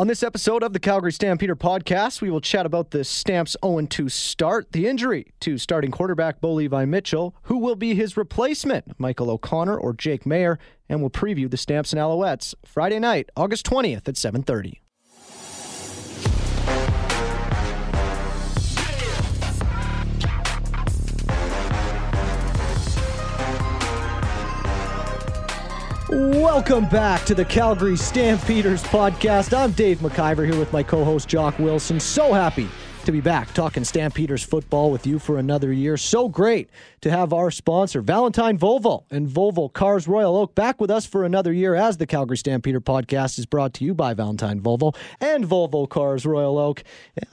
On this episode of the Calgary Stampeder podcast, we will chat about the Stamps 0 2 start, the injury to starting quarterback Bo Levi Mitchell, who will be his replacement, Michael O'Connor or Jake Maier, and we'll preview the Stamps and Alouettes Friday night, August 20th at 7:30. Welcome back to the Calgary Stampeders podcast. I'm Dave McIver here with my co host Jock Wilson. So happy to be back talking Stampeders football with you for another year. So great to have our sponsor, Valentine Volvo and Volvo Cars Royal Oak, back with us for another year as the Calgary Stampeder podcast is brought to you by Valentine Volvo and Volvo Cars Royal Oak.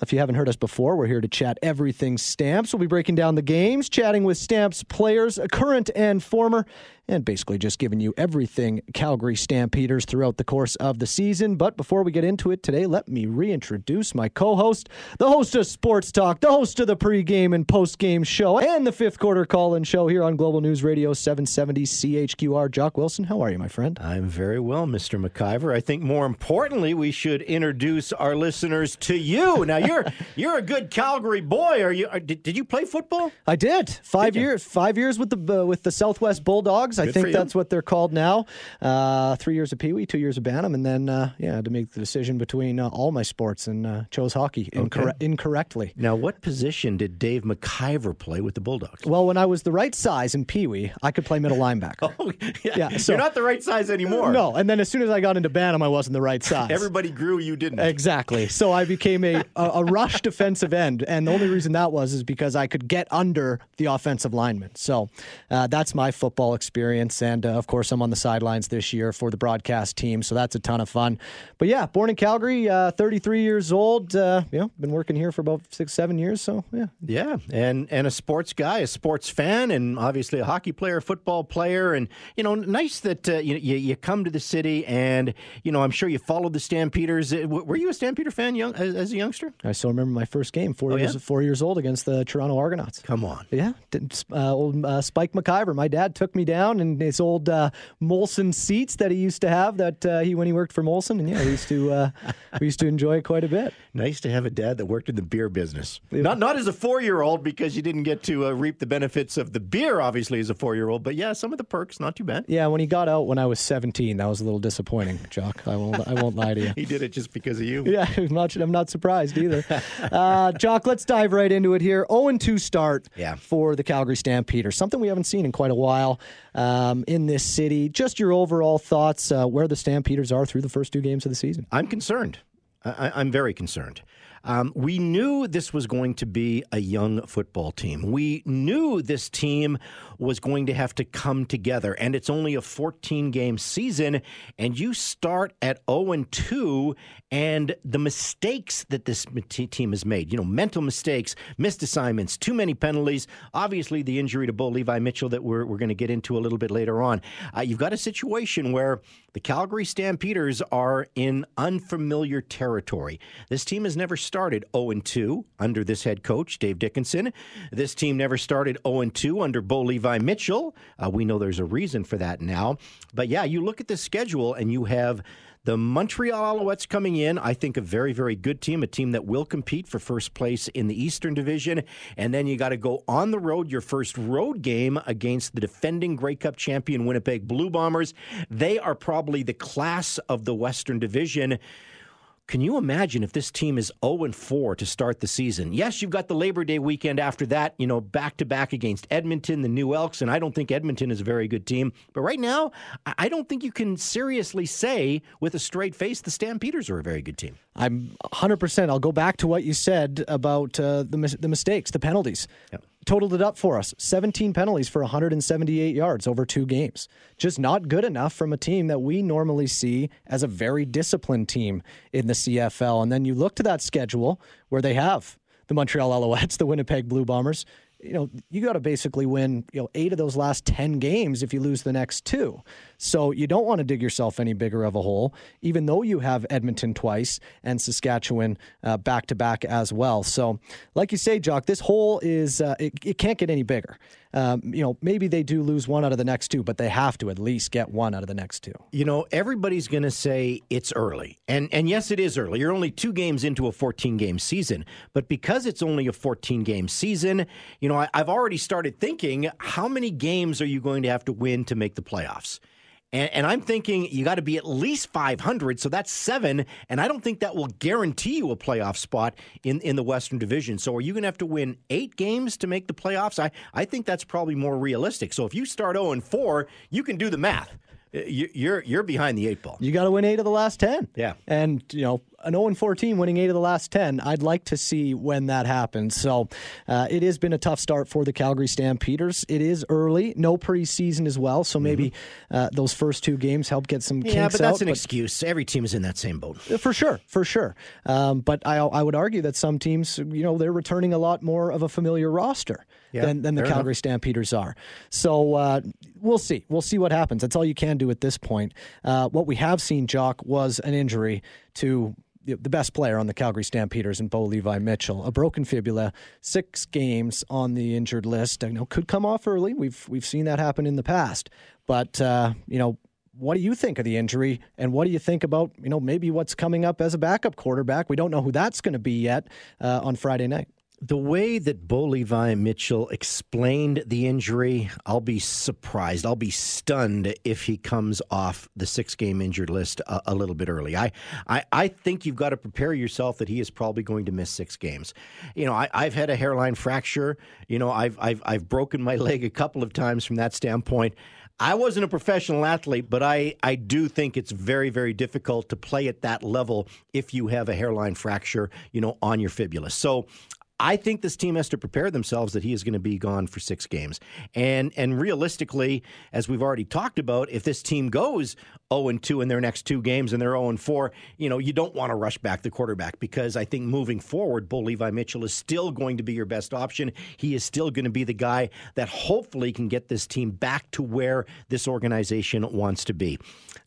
If you haven't heard us before, we're here to chat everything Stamps. We'll be breaking down the games, chatting with Stamps players, current and former and basically just giving you everything Calgary Stampeders throughout the course of the season. But before we get into it today, let me reintroduce my co host, the host of Sports Talk, the host of the pregame and postgame show, and the fifth quarter call in show here on Global News Radio 770 CHQR. Jock Wilson, how are you, my friend? I'm very well, Mr. McIver. I think more importantly, we should introduce our listeners to you. Now, you're you're a good Calgary boy. Are you? Are, did, did you play football? I did. Five did years. Five years with the uh, with the Southwest Bulldogs. Good I think that's what they're called now. Uh, three years of Pee Wee, two years of Bantam, and then uh, yeah, to make the decision between uh, all my sports and uh, chose hockey incor- okay. incorrectly. Now, what position did Dave McIver play with the Bulldogs? Well, when I was the right size in Pee Wee, I could play middle linebacker. oh, yeah. yeah so, You're not the right size anymore. No, and then as soon as I got into Bantam, I wasn't the right size. Everybody grew, you didn't. Exactly. So I became a, a, a rush defensive end, and the only reason that was is because I could get under the offensive lineman. So uh, that's my football experience, and uh, of course, I'm on the sidelines this year for the broadcast team, so that's a ton of fun. But yeah, born in Calgary, uh, 33 years old. Uh, you know, been working here for about six, seven years. So yeah, yeah, and and a sports guy, a sports fan, and obviously a hockey player, football player, and you know, nice that uh, you, you, you come to the city, and you know, I'm sure you followed the Stampeders. Uh, were you a Stampeder fan young as, as a youngster? I still remember my first game, four oh, years yeah? four years old against the Toronto Argonauts. Come on, yeah, uh, old uh, Spike McIver. My dad took me down, and his old uh, Molson seats that he used to have that uh, he when he worked for Molson, and yeah, we used to uh, we used to enjoy it quite a bit. Nice to have a dad that worked in the beer business. Yeah. Not not as a four year old because you didn't get to uh, reap the benefits of the beer, obviously as a four year old. But yeah, some of the perks, not too bad. Yeah, when he got out when I was seventeen, that was a little disappointing, Jock. I won't I won't lie to you. he did it just because of you. Yeah, I'm not I'm not surprised either. uh, Jock, let's dive right into it here. 0 2 start yeah. for the Calgary Stampeders. Something we haven't seen in quite a while um, in this city. Just your overall thoughts uh, where the Stampeders are through the first two games of the season. I'm concerned. I, I'm very concerned. Um, we knew this was going to be a young football team. We knew this team was going to have to come together, and it's only a 14 game season, and you start at 0 2, and the mistakes that this team has made, you know, mental mistakes, missed assignments, too many penalties, obviously the injury to Bo Levi Mitchell that we're, we're going to get into a little bit later on. Uh, you've got a situation where the Calgary Stampeders are in unfamiliar territory. This team has never started 0 2 under this head coach, Dave Dickinson. This team never started 0 2 under Bo Levi Mitchell. Uh, we know there's a reason for that now. But yeah, you look at the schedule and you have the Montreal Alouettes coming in, I think a very, very good team, a team that will compete for first place in the Eastern Division. And then you got to go on the road, your first road game against the defending Grey Cup champion Winnipeg Blue Bombers. They are probably the class of the Western Division. Can you imagine if this team is 0 4 to start the season? Yes, you've got the Labor Day weekend after that, you know, back to back against Edmonton, the New Elks, and I don't think Edmonton is a very good team. But right now, I don't think you can seriously say with a straight face the Stampeders are a very good team. I'm 100%. I'll go back to what you said about uh, the, the mistakes, the penalties. Yep totaled it up for us 17 penalties for 178 yards over two games. Just not good enough from a team that we normally see as a very disciplined team in the CFL. And then you look to that schedule where they have the Montreal Alouettes, the Winnipeg Blue Bombers, you know, you got to basically win, you know, eight of those last 10 games if you lose the next two. So you don't want to dig yourself any bigger of a hole, even though you have Edmonton twice and Saskatchewan uh, back to back as well. So, like you say, Jock, this hole is, uh, it, it, can't get any bigger. um, you know, maybe they do lose one out of the next two, but they have to at least get one out of the next two. You know, everybody's going to say it's early. And and yes, it is early. You're only 2 games into a 14-game season, but because it's only a 14-game season, you know, I, I've already started thinking how many games are you going to have to win to make the playoffs? And, and, I'm thinking you got to be at least 500, so that's seven. And I don't think that will guarantee you a playoff spot in, in the Western Division. So are you going to have to win eight games to make the playoffs? I, I think that's probably more realistic. So if you start 0 and 4, you can do the math. You're you're behind the eight ball. You got to win eight of the last ten. Yeah, and you know an 0 14 winning eight of the last 10. I'd like to see when that happens. So uh, it has been a tough start for the Calgary Stampeders. It is early, no preseason as well. So maybe mm-hmm. uh, those first two games help get some yeah, but that's out, an but excuse. Every team is in that same boat. Uh, for sure, for sure. Um, but I, I would argue that some teams, you know, they're returning a lot more of a familiar roster. Yeah, than, than the Calgary enough. Stampeders are. So uh, we'll see. We'll see what happens. That's all you can do at this point. Uh, what we have seen, Jock, was an injury to the best player on the Calgary Stampeders and Bo Levi Mitchell. A broken fibula, six games on the injured list. I know could come off early. We've we've seen that happen in the past. But uh, you know, what do you think of the injury, and what do you think about you know maybe what's coming up as a backup quarterback? We don't know who that's going to be yet uh, on Friday night the way that Bo Levi Mitchell explained the injury, I'll be surprised. I'll be stunned if he comes off the six game injured list a, a little bit early. I, I, I think you've got to prepare yourself that he is probably going to miss six games. You know, I, have had a hairline fracture. You know, I've, I've, I've broken my leg a couple of times from that standpoint. I wasn't a professional athlete, but I, I do think it's very, very difficult to play at that level if you have a hairline fracture, you know, on your fibula. So I think this team has to prepare themselves that he is going to be gone for six games. And and realistically, as we've already talked about, if this team goes 0 and 2 in their next two games and they're 0 and 4, you know, you don't want to rush back the quarterback because I think moving forward, Bo Levi Mitchell is still going to be your best option. He is still going to be the guy that hopefully can get this team back to where this organization wants to be.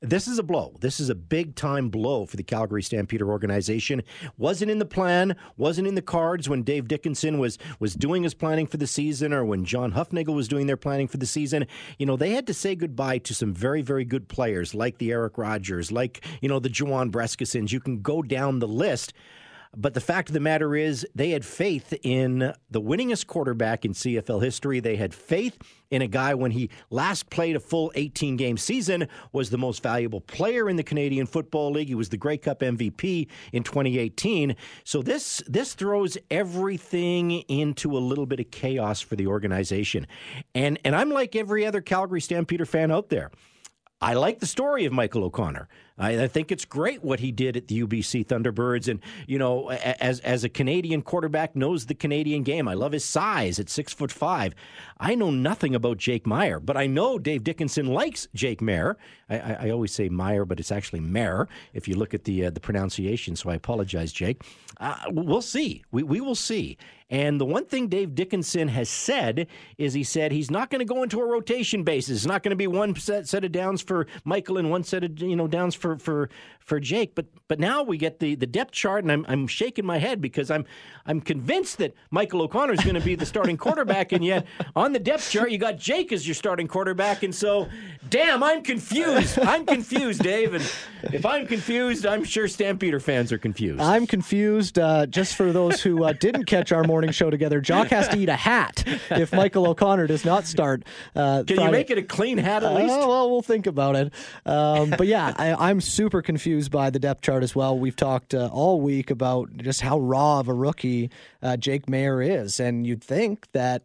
This is a blow. This is a big time blow for the Calgary Stampeder organization. Wasn't in the plan, wasn't in the cards when Dave Dickinson was was doing his planning for the season or when John Hufnagel was doing their planning for the season. You know, they had to say goodbye to some very, very good players like the Eric Rogers, like, you know, the Juwan Brescacins. You can go down the list. But the fact of the matter is, they had faith in the winningest quarterback in CFL history. They had faith in a guy when he last played a full 18 game season, was the most valuable player in the Canadian Football League. He was the Grey Cup MVP in 2018. So this this throws everything into a little bit of chaos for the organization. And and I'm like every other Calgary Stampeder fan out there. I like the story of Michael O'Connor. I, I, think it's great what he did at the UBC Thunderbirds, and you know, as as a Canadian quarterback, knows the Canadian game. I love his size at six foot five. I know nothing about Jake Meyer, but I know Dave Dickinson likes Jake Maier. I, I, I always say Meyer, but it's actually Mayer if you look at the uh, the pronunciation. So I apologize, Jake. Uh, we'll see. We we will see. And the one thing Dave Dickinson has said is he said he's not going to go into a rotation basis. It's not going to be one set, set of downs for Michael and one set of you know downs for for for Jake. But but now we get the, the depth chart, and I'm I'm shaking my head because I'm I'm convinced that Michael O'Connor is going to be the starting quarterback, and yet on the depth chart you got Jake as your starting quarterback, and so damn, I'm confused. I'm confused, Dave, and if I'm confused, I'm sure Stampeder fans are confused. I'm confused. Uh, just for those who uh, didn't catch our morning show together, Jock has to eat a hat if Michael O'Connor does not start. Uh, Can Friday. you make it a clean hat at least? Uh, well, we'll think about it. Um, but yeah, I, I'm super confused by the depth chart as well. We've talked uh, all week about just how raw of a rookie uh, Jake Maier is, and you'd think that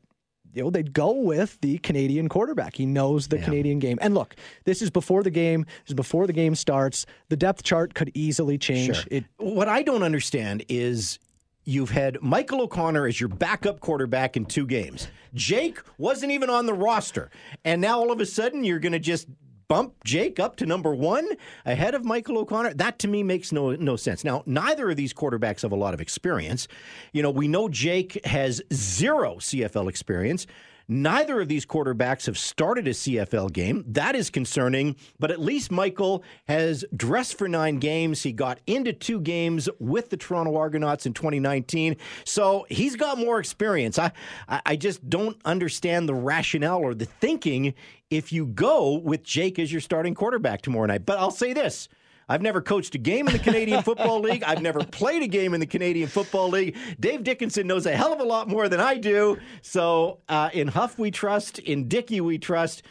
you know they'd go with the Canadian quarterback. He knows the yeah. Canadian game. And look, this is before the game. This is before the game starts. The depth chart could easily change. Sure. It, what I don't understand is you've had Michael O'Connor as your backup quarterback in two games. Jake wasn't even on the roster. And now all of a sudden you're going to just bump Jake up to number one ahead of Michael O'Connor? That to me makes no no sense. Now, neither of these quarterbacks have a lot of experience. You know, we know Jake has zero CFL experience. Neither of these quarterbacks have started a CFL game. That is concerning, but at least Michael has dressed for nine games. He got into two games with the Toronto Argonauts in 2019, so he's got more experience. I, I just don't understand the rationale or the thinking if you go with Jake as your starting quarterback tomorrow night. But I'll say this. I've never coached a game in the Canadian Football League. I've never played a game in the Canadian Football League. Dave Dickinson knows a hell of a lot more than I do. So uh, in Huff we trust, in Dickey we trust.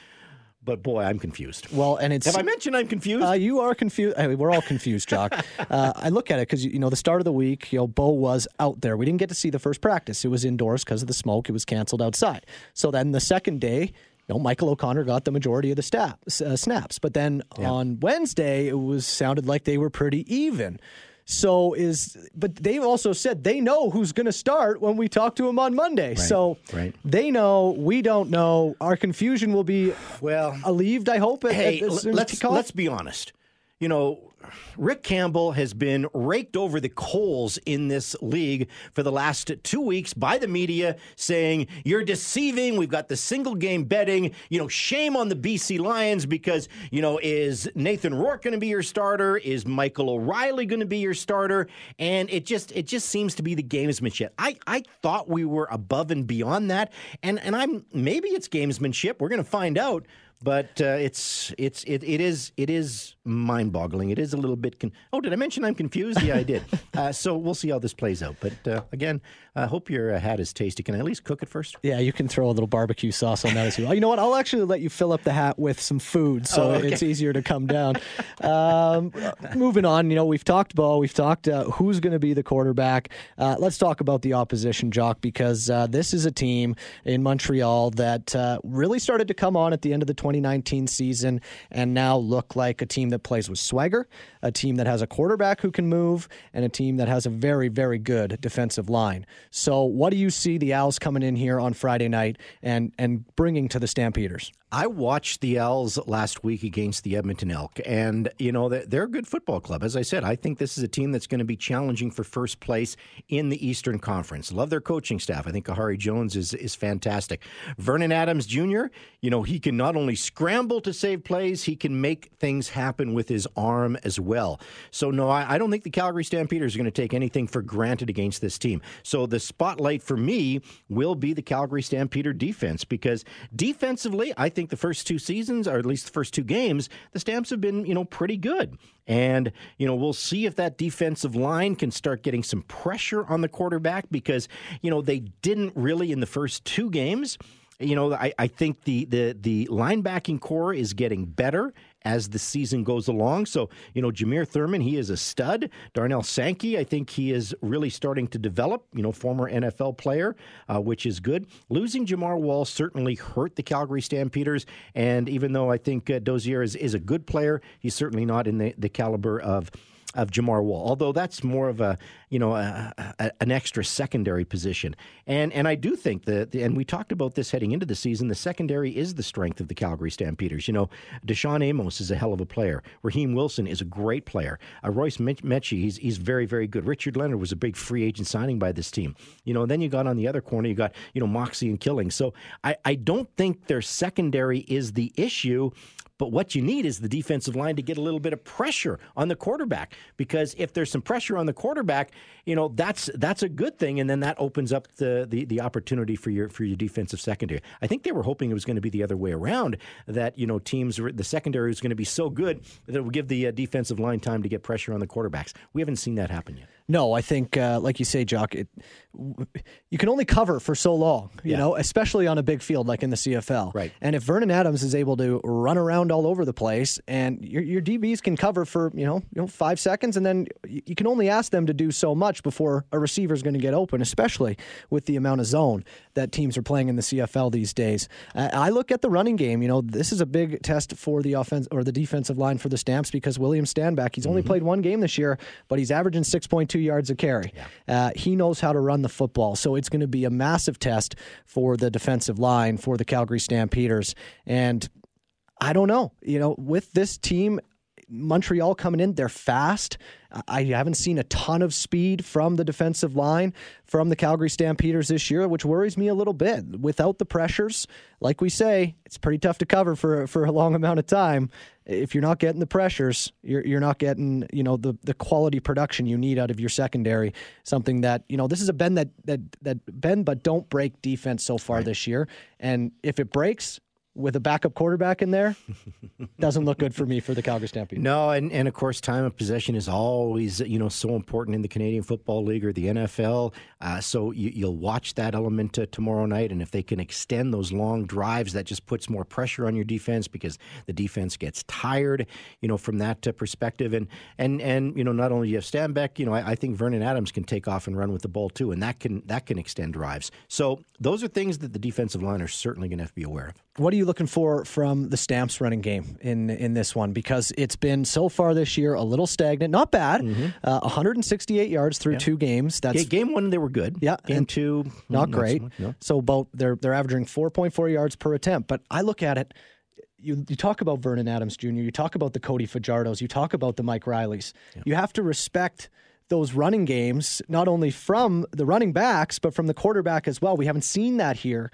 But boy, I'm confused. Well, and it's have I mentioned I'm confused? Uh, you are confused. I mean, we're all confused, Jock. uh, I look at it because you know the start of the week, you know, Bo was out there. We didn't get to see the first practice. It was indoors because of the smoke. It was canceled outside. So then the second day, you know, Michael O'Connor got the majority of the stat, uh, snaps. But then yeah. on Wednesday, it was sounded like they were pretty even. So is but they've also said they know who's going to start when we talk to them on Monday. Right, so right. they know, we don't know. Our confusion will be well alleviated. I hope. At, hey, at let's let's be honest. You know, Rick Campbell has been raked over the coals in this league for the last two weeks by the media saying, You're deceiving. We've got the single game betting. You know, shame on the BC Lions because, you know, is Nathan Rourke going to be your starter? Is Michael O'Reilly going to be your starter? And it just it just seems to be the gamesmanship. I, I thought we were above and beyond that. And and I'm maybe it's gamesmanship. We're going to find out but uh, it's it's it, it is it is mind-boggling. It is a little bit. Con- oh, did I mention I'm confused? Yeah, I did. uh, so we'll see how this plays out. But uh, again, I hope your uh, hat is tasty. Can I at least cook it first? Yeah, you can throw a little barbecue sauce on that as well. You know what? I'll actually let you fill up the hat with some food, so oh, okay. it's easier to come down. um, moving on, you know we've talked Bo, we've talked uh, who's going to be the quarterback. Uh, let's talk about the opposition, Jock, because this is a team in Montreal that really started to come on at the end of the 2019 season and now look like a team that plays with swagger, a team that has a quarterback who can move, and a team that has a very, very good defensive line. So, what do you see the Owls coming in here on Friday night and, and bringing to the Stampeders? I watched the Owls last week against the Edmonton Elk, and you know they're a good football club. As I said, I think this is a team that's going to be challenging for first place in the Eastern Conference. Love their coaching staff. I think Khari Jones is is fantastic. Vernon Adams Jr. You know he can not only scramble to save plays, he can make things happen with his arm as well. So no, I, I don't think the Calgary Stampeders are going to take anything for granted against this team. So the spotlight for me will be the Calgary Stampeder defense because defensively, I think think the first two seasons, or at least the first two games, the Stamps have been, you know, pretty good. And, you know, we'll see if that defensive line can start getting some pressure on the quarterback because, you know, they didn't really in the first two games you know, I, I think the, the the linebacking core is getting better as the season goes along. So, you know, Jameer Thurman, he is a stud. Darnell Sankey, I think he is really starting to develop, you know, former NFL player, uh, which is good. Losing Jamar Wall certainly hurt the Calgary Stampeders. And even though I think uh, Dozier is, is a good player, he's certainly not in the, the caliber of of Jamar Wall, although that's more of a you know a, a, an extra secondary position. And and I do think that, and we talked about this heading into the season, the secondary is the strength of the Calgary Stampeders. You know, Deshaun Amos is a hell of a player. Raheem Wilson is a great player. Uh, Royce Metchie, he's he's very very good. Richard Leonard was a big free agent signing by this team. You know, and then you got on the other corner, you got you know Moxey and Killing. So I I don't think their secondary is the issue. But what you need is the defensive line to get a little bit of pressure on the quarterback because if there's some pressure on the quarterback, you know that's that's a good thing, and then that opens up the the, the opportunity for your for your defensive secondary. I think they were hoping it was going to be the other way around that you know teams the secondary was going to be so good that it would give the uh, defensive line time to get pressure on the quarterbacks. We haven't seen that happen yet. No, I think, uh, like you say, Jock, it, you can only cover for so long, you yeah. know, especially on a big field like in the CFL. Right. And if Vernon Adams is able to run around all over the place, and your, your DBs can cover for you know, you know five seconds, and then you can only ask them to do so much before a receiver is going to get open, especially with the amount of zone that teams are playing in the CFL these days. Uh, I look at the running game. You know, this is a big test for the offense or the defensive line for the Stamps because William Stanback, he's only mm-hmm. played one game this year, but he's averaging six point two yards a carry. Yeah. Uh, he knows how to run the football. So it's going to be a massive test for the defensive line for the Calgary Stampeders. And I don't know, you know, with this team, Montreal coming in, they're fast. I haven't seen a ton of speed from the defensive line from the Calgary Stampeders this year, which worries me a little bit. Without the pressures, like we say, it's pretty tough to cover for for a long amount of time. If you're not getting the pressures, you're you're not getting you know the the quality production you need out of your secondary. Something that you know this is a bend that that that bend but don't break defense so far right. this year, and if it breaks, with a backup quarterback in there doesn't look good for me for the Calgary Stampede. No, and, and of course, time of possession is always you know so important in the Canadian Football League or the NFL. Uh, so you, will watch that element uh, tomorrow night, and if they can extend those long drives, that just puts more pressure on your defense because the defense gets tired, you know, from that uh, perspective. And and and you know, not only Jeff Stanback, you know, I, I think Vernon Adams can take off and run with the ball too, and that can that can extend drives. So those are things that the defensive line are certainly going to have to be aware of. What are you looking for from the Stamps running game in in this one? Because it's been so far this year a little stagnant. Not bad. Mm-hmm. Uh, 168 yards through yeah. two games. That's yeah, game one they were good. Yeah, game two not, not great. So, no. so about they're they're averaging 4.4 yards per attempt. But I look at it. You, you talk about Vernon Adams Jr. You talk about the Cody Fajardos. You talk about the Mike Reillys. Yeah. You have to respect those running games, not only from the running backs, but from the quarterback as well. We haven't seen that here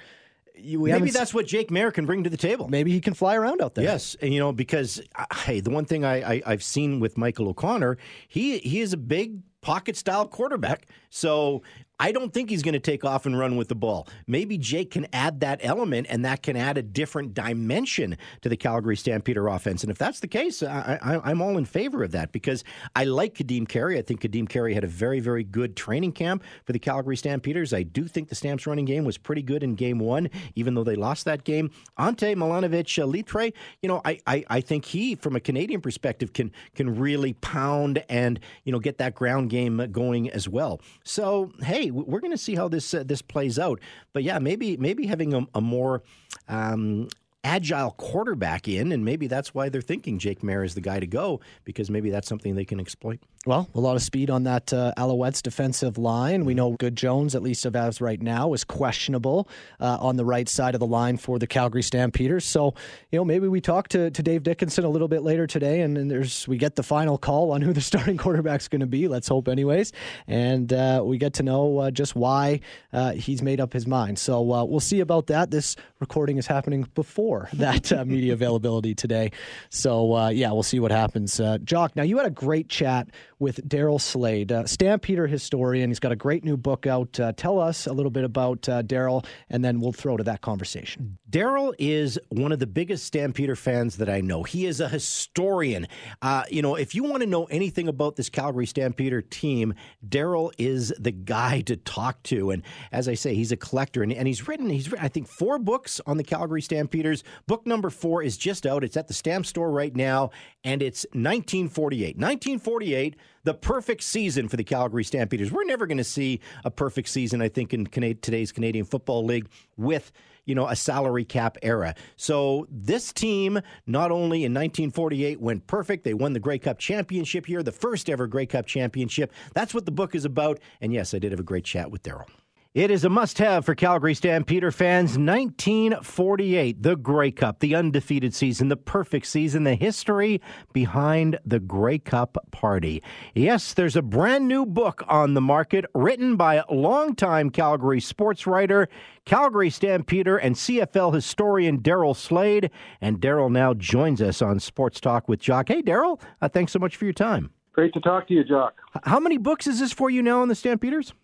you, maybe that's what Jake Maier can bring to the table. Maybe he can fly around out there. Yes, and, you know because uh, hey, the one thing I, I have seen with Michael O'Connor, he he is a big pocket style quarterback. So I don't think he's going to take off and run with the ball. Maybe Jake can add that element, and that can add a different dimension to the Calgary Stampeder offense. And if that's the case, I, am all in favor of that because I like Kadeem Carey. I think Kadeem Carey had a very, very good training camp for the Calgary Stampeders. I do think the Stamps running game was pretty good in game one, even though they lost that game. Ante Milanovic uh, Litre, you know, I, I, I think he, from a Canadian perspective, can can really pound and you know get that ground game going as well. So hey, we're going to see how this uh, this plays out. But yeah, maybe maybe having a, a more um, agile quarterback in, and maybe that's why they're thinking Jake Maier is the guy to go because maybe that's something they can exploit. Well, a lot of speed on that uh, Alouettes defensive line. We know Good Jones, at least of as right now, is questionable uh, on the right side of the line for the Calgary Stampeders. So, you know, maybe we talk to, to Dave Dickinson a little bit later today, and, and there's we get the final call on who the starting quarterback's going to be. Let's hope, anyways, and uh, we get to know uh, just why uh, he's made up his mind. So uh, we'll see about that. This recording is happening before that media availability today. So yeah, we'll see what happens. Jock, now you had a great chat with Daryl Slade, uh, Stampeder historian. He's got a great new book out. Uh, tell us a little bit about uh, Daryl, and then we'll throw to that conversation. Daryl is one of the biggest Stampeder fans that I know. He is a historian. Uh, you know, if you want to know anything about this Calgary Stampeder team, Daryl is the guy to talk to. And as I say, he's a collector, and, and he's written, he's written, I think, four books on the Calgary Stampeders. Book number four is just out. It's at the stamp store right now, and it's 1948. 1948 the perfect season for the Calgary Stampeders. We're never going to see a perfect season, I think, in today's Canadian Football League with you know, a salary cap era. So this team, not only in 1948 went perfect, they won the Grey Cup championship here, the first ever Grey Cup championship. That's what the book is about. And yes, I did have a great chat with Daryl. It is a must have for Calgary Stampeder fans. 1948, the Grey Cup, the undefeated season, the perfect season, the history behind the Grey Cup party. Yes, there's a brand new book on the market written by longtime Calgary sports writer, Calgary Stampeder, and CFL historian Daryl Slade. And Daryl now joins us on Sports Talk with Jock. Hey, Daryl, uh, thanks so much for your time. Great to talk to you, Jock. How many books is this for you now on the Stampeders?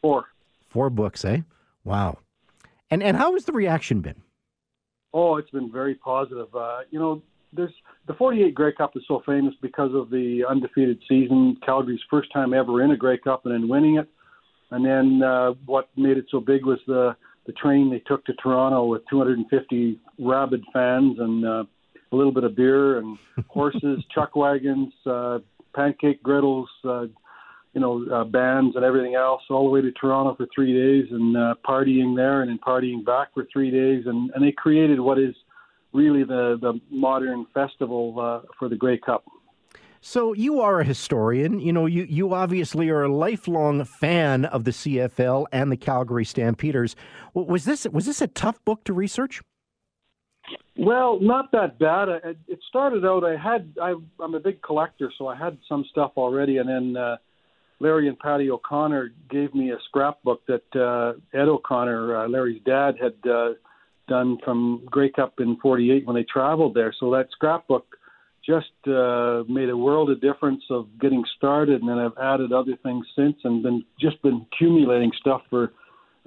Four. Four books, eh? Wow. And and how has the reaction been? Oh, it's been very positive. Uh, you know, there's the 48 Grey Cup is so famous because of the undefeated season, Calgary's first time ever in a Grey Cup and then winning it. And then uh, what made it so big was the the train they took to Toronto with 250 rabid fans and uh, a little bit of beer and horses, chuck wagons, uh, pancake griddles, uh, you know, uh, bands and everything else, all the way to Toronto for three days and uh, partying there and then partying back for three days, and, and they created what is really the the modern festival uh, for the Grey Cup. So you are a historian. You know, you, you obviously are a lifelong fan of the CFL and the Calgary Stampeders. Was this was this a tough book to research? Well, not that bad. It started out. I had. I, I'm a big collector, so I had some stuff already, and then uh, Larry and Patty O'Connor gave me a scrapbook that uh, Ed O'Connor, uh, Larry's dad, had uh, done from Grey Cup in '48 when they traveled there. So that scrapbook just uh, made a world of difference of getting started, and then I've added other things since, and been just been accumulating stuff for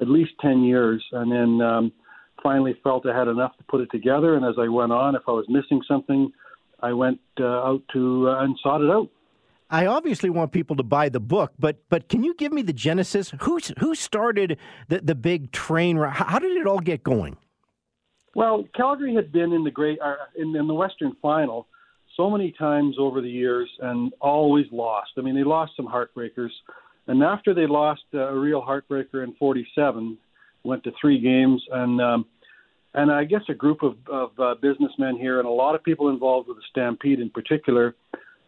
at least ten years, and then um, finally felt I had enough to put it together. And as I went on, if I was missing something, I went uh, out to uh, and sought it out. I obviously want people to buy the book, but but can you give me the genesis? Who who started the the big train? How did it all get going? Well, Calgary had been in the great uh, in, in the Western Final so many times over the years and always lost. I mean, they lost some heartbreakers, and after they lost uh, a real heartbreaker in '47, went to three games, and um, and I guess a group of, of uh, businessmen here and a lot of people involved with the Stampede in particular,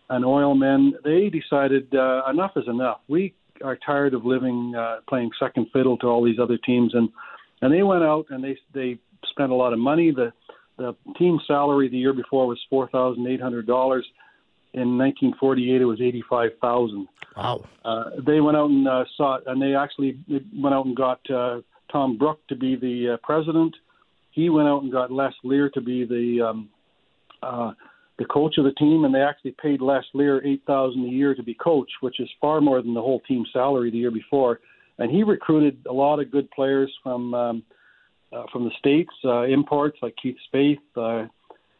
and oil men, they decided uh, enough is enough. We are tired of living uh, playing second fiddle to all these other teams, and and they went out and they they spent a lot of money. The the team salary the year before was four thousand eight hundred dollars. In 1948, it was eighty-five thousand. Wow! Uh, they went out and uh, sought, and they actually went out and got uh, Tom Brook to be the uh, president. He went out and got Les Lear to be the um, uh, the coach of the team, and they actually paid Les Lear eight thousand a year to be coach, which is far more than the whole team salary the year before. And he recruited a lot of good players from um, uh, from the states, uh, imports like Keith Spaith uh,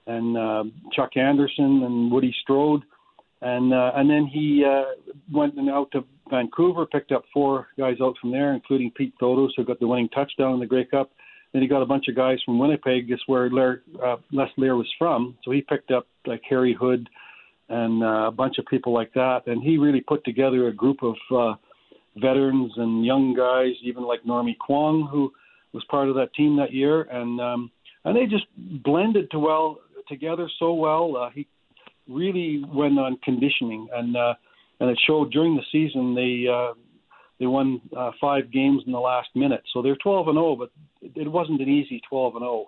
and uh, Chuck Anderson and Woody Strode, and uh, and then he uh, went out to Vancouver, picked up four guys out from there, including Pete Thodos, who got the winning touchdown in the Grey Cup. Then he got a bunch of guys from Winnipeg, guess where uh, Les Lear was from. So he picked up like Harry Hood and uh, a bunch of people like that, and he really put together a group of uh, veterans and young guys, even like Normie Kwong, who was part of that team that year, and um, and they just blended to well together so well. Uh, he really went on conditioning, and uh, and it showed during the season. They uh, they won uh, five games in the last minute, so they're 12 and 0. But it wasn't an easy 12 and 0,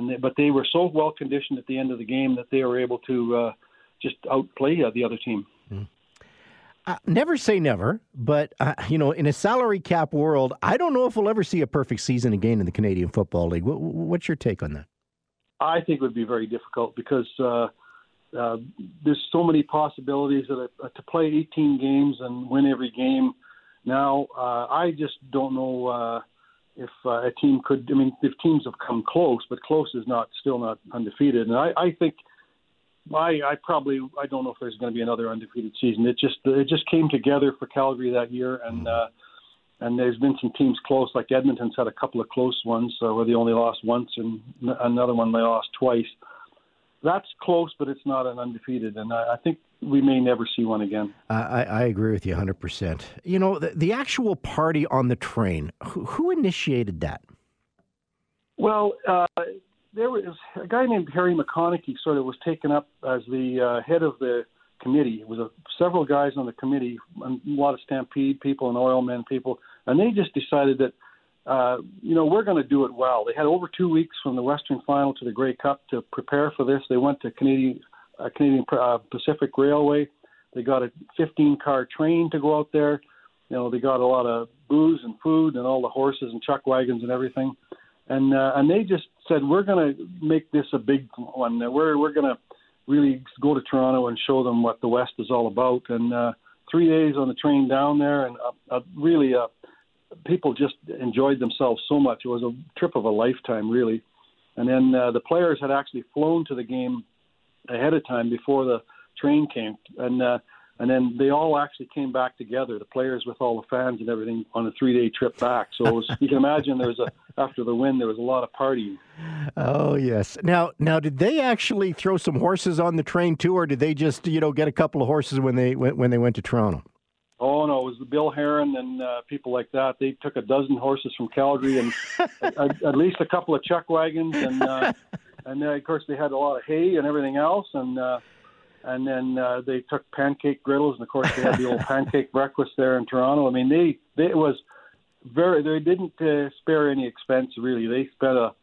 and they, but they were so well conditioned at the end of the game that they were able to uh, just outplay uh, the other team. Mm. Uh, never say never, but uh, you know, in a salary cap world, I don't know if we'll ever see a perfect season again in the Canadian Football League. What, what's your take on that? I think it would be very difficult because uh, uh, there's so many possibilities that uh, to play 18 games and win every game. Now, uh, I just don't know uh, if uh, a team could. I mean, if teams have come close, but close is not still not undefeated. And I, I think I, I probably I don't know if there's going to be another undefeated season. It just it just came together for Calgary that year, and uh, and there's been some teams close, like Edmonton's had a couple of close ones uh, where they only lost once, and another one they lost twice. That's close, but it's not an undefeated, and I, I think we may never see one again. I, I agree with you 100%. You know, the, the actual party on the train, who, who initiated that? Well, uh, there was a guy named Harry McConaughey sort of was taken up as the uh, head of the committee. It was a, several guys on the committee, a lot of Stampede people and oil men people, and they just decided that, uh, you know, we're going to do it well. They had over two weeks from the Western Final to the Grey Cup to prepare for this. They went to Canadian uh, Canadian uh, Pacific Railway. They got a 15 car train to go out there. You know, they got a lot of booze and food and all the horses and chuck wagons and everything. And uh, and they just said we're going to make this a big one. We're we're going to really go to Toronto and show them what the West is all about. And uh, three days on the train down there, and uh, uh, really, uh, people just enjoyed themselves so much. It was a trip of a lifetime, really. And then uh, the players had actually flown to the game ahead of time before the train came, and uh, and then they all actually came back together, the players with all the fans and everything, on a three-day trip back. So was, you can imagine there was a after the win, there was a lot of partying. Oh yes. Now, now, did they actually throw some horses on the train too, or did they just you know get a couple of horses when they when, when they went to Toronto? Was Bill Heron and uh, people like that. They took a dozen horses from Calgary and at, at, least a couple of chuck wagons, and uh, and then of course they had a lot of hay and everything else, and. Uh, and then uh, they took pancake griddles, and of course they had the old pancake breakfast there in Toronto. I mean, they, they it was very they didn't uh, spare any expense really. They spent a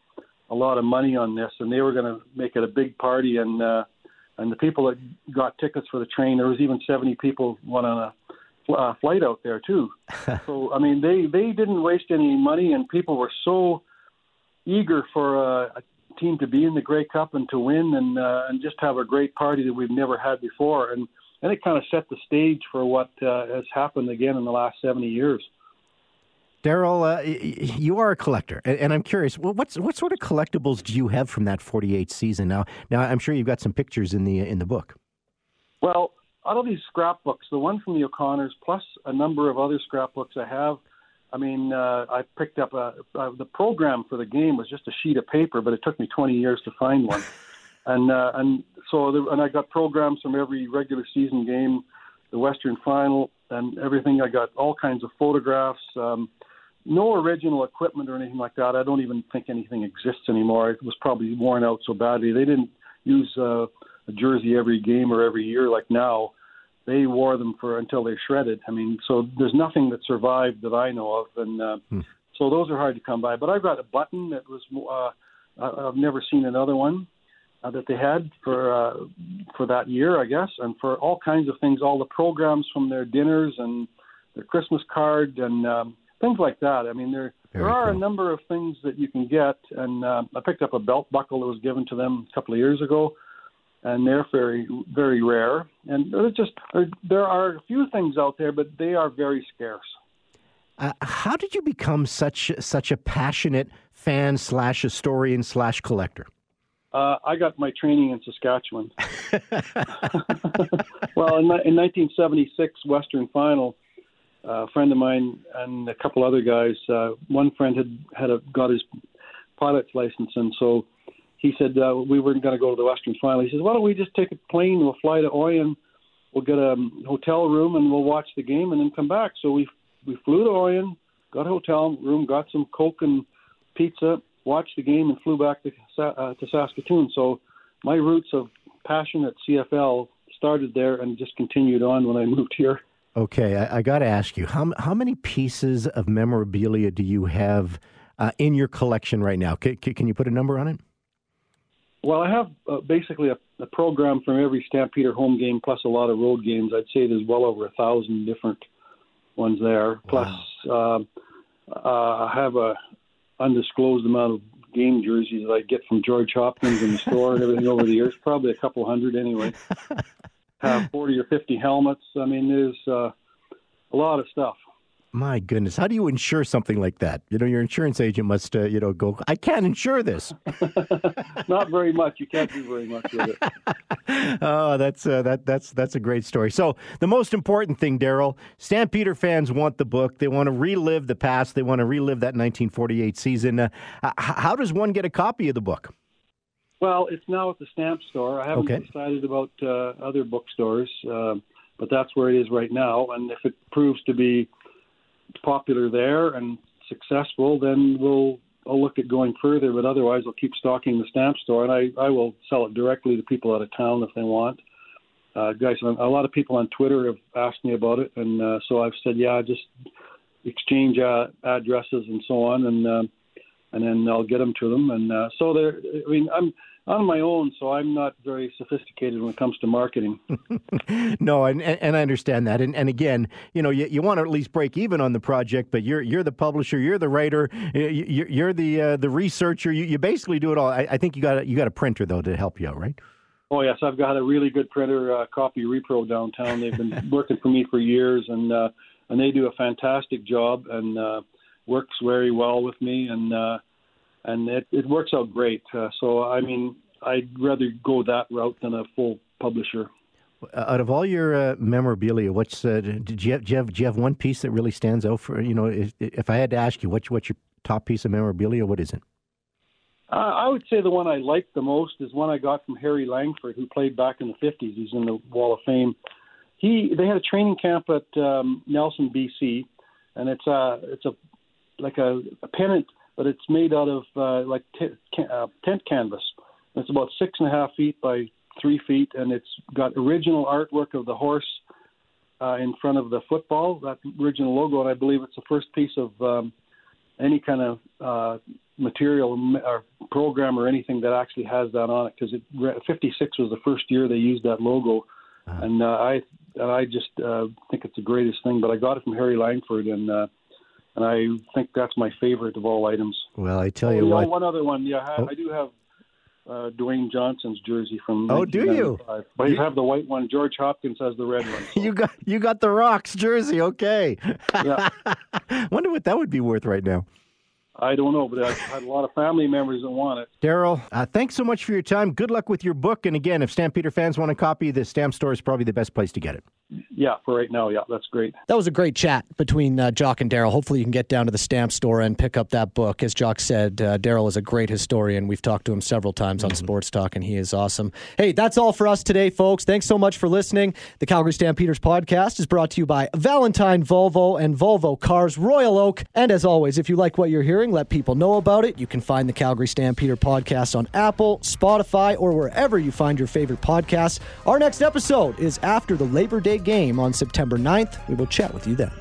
a lot of money on this, and they were going to make it a big party. And uh, and the people that got tickets for the train, there was even 70 people went on a uh, flight out there too. so I mean, they they didn't waste any money, and people were so eager for a, a team to be in the Grey Cup and to win, and uh, and just have a great party that we've never had before. And and it kind of set the stage for what uh, has happened again in the last 70 years. Daryl, uh, you are a collector, and I'm curious, what's what sort of collectibles do you have from that '48 season? Now, now I'm sure you've got some pictures in the in the book. Well, out of these scrapbooks, the one from the O'Connors, plus a number of other scrapbooks I have. I mean, uh, I picked up a, uh, the program for the game was just a sheet of paper, but it took me 20 years to find one. and uh, and so there, and I got programs from every regular season game, the Western Final, and everything. I got all kinds of photographs. Um, no original equipment or anything like that. I don't even think anything exists anymore. It was probably worn out so badly. They didn't use uh, a jersey every game or every year like now. They wore them for until they shredded. I mean, so there's nothing that survived that I know of, and uh, hmm. so those are hard to come by. But I've got a button that was uh, I've never seen another one uh, that they had for uh, for that year, I guess, and for all kinds of things, all the programs from their dinners and their Christmas card and um, things like that. I mean, there Very there are cool. a number of things that you can get, and uh, I picked up a belt buckle that was given to them a couple of years ago, and they're very very rare. And there's just there are a few things out there, but they are very scarce. Uh, how did you become such such a passionate fan slash historian slash collector? Uh, I got my training in Saskatchewan. well, in, in 1976 Western Final, a friend of mine and a couple other guys. Uh, one friend had had a, got his pilot's license, and so he said uh, we weren't going to go to the Western Final. He says, "Why don't we just take a plane? We'll fly to Oyen. We'll get a hotel room, and we'll watch the game, and then come back." So we we flew to Oyen, got a hotel room, got some Coke and pizza, watched the game, and flew back to uh, to Saskatoon. So my roots of passion at CFL started there and just continued on when I moved here. Okay, I, I got to ask you how how many pieces of memorabilia do you have uh, in your collection right now? Can you put a number on it? Well, I have uh, basically a, a, program from every Stampeder home game, plus a lot of road games. I'd say there's well over a thousand different ones there. Plus, wow. uh, uh, I have a undisclosed amount of game jerseys that I get from George Hopkins in the store and everything over the years. Probably a couple hundred anyway. have 40 or 50 helmets. I mean, there's uh, a lot of stuff. My goodness, how do you insure something like that? You know, your insurance agent must, uh, you know, go. I can't insure this. Not very much. You can't do very much with it. oh, that's uh, that that's that's a great story. So the most important thing, Daryl, Stampeder fans want the book. They want to relive the past. They want to relive that 1948 season. Uh, how does one get a copy of the book? Well, it's now at the stamp store. I haven't okay. decided about uh, other bookstores, uh, but that's where it is right now. And if it proves to be popular there and successful, then we'll I'll look at going further. But otherwise, I'll keep stocking the stamp store, and I I will sell it directly to people out of town if they want. Uh, guys, a lot of people on Twitter have asked me about it, and uh, so I've said, yeah, just exchange uh, addresses and so on, and uh, and then I'll get them to them. And uh, so there, I mean, I'm on my own, so I'm not very sophisticated when it comes to marketing. no, and, and I understand that. And, and again, you know, you, you want to at least break even on the project, but you're you're the publisher, you're the writer, you're, you're the uh, the researcher. You, you basically do it all. I, I think you got a, you got a printer though to help you out, right? Oh yes, I've got a really good printer, uh, Copy Repro downtown. They've been working for me for years, and uh, and they do a fantastic job and uh, works very well with me. And uh, and it, it works out great. Uh, so I mean, I'd rather go that route than a full publisher. Uh, out of all your uh, memorabilia, what's uh, did you have, do you have do you have one piece that really stands out for you know? If, if I had to ask you, what's what's your top piece of memorabilia? What is it? Uh, I would say the one I like the most is one I got from Harry Langford, who played back in the '50s. He's in the Wall of Fame. He they had a training camp at um, Nelson, BC, and it's a it's a like a, a pennant but it's made out of uh, like t- uh, tent canvas. It's about six and a half feet by three feet, and it's got original artwork of the horse uh, in front of the football, that original logo, and I believe it's the first piece of um, any kind of uh, material or program or anything that actually has that on it because it 56 was the first year they used that logo, uh-huh. and uh, I I just uh, think it's the greatest thing. But I got it from Harry Langford, and uh, and I think that's my favorite of all items. Well, I tell you oh, what. one other one, yeah, I, oh. I do have uh, Dwayne Johnson's jersey from. Oh, do you? But you have the white one. George Hopkins has the red one. So. you got you got the Rocks jersey. Okay. Yeah. Wonder what that would be worth right now. I don't know, but I had a lot of family members that want it. Daryl, uh, thanks so much for your time. Good luck with your book. And again, if Stampeder fans want a copy, the Stamp Store is probably the best place to get it. Yeah, for right now, yeah, that's great. That was a great chat between uh, Jock and Daryl. Hopefully, you can get down to the Stamp Store and pick up that book. As Jock said, uh, Daryl is a great historian. We've talked to him several times on mm-hmm. Sports Talk, and he is awesome. Hey, that's all for us today, folks. Thanks so much for listening. The Calgary Stampeders podcast is brought to you by Valentine Volvo and Volvo Cars, Royal Oak. And as always, if you like what you're hearing, let people know about it. You can find the Calgary Stampeder podcast on Apple, Spotify, or wherever you find your favorite podcasts. Our next episode is after the Labor Day game on September 9th. We will chat with you then.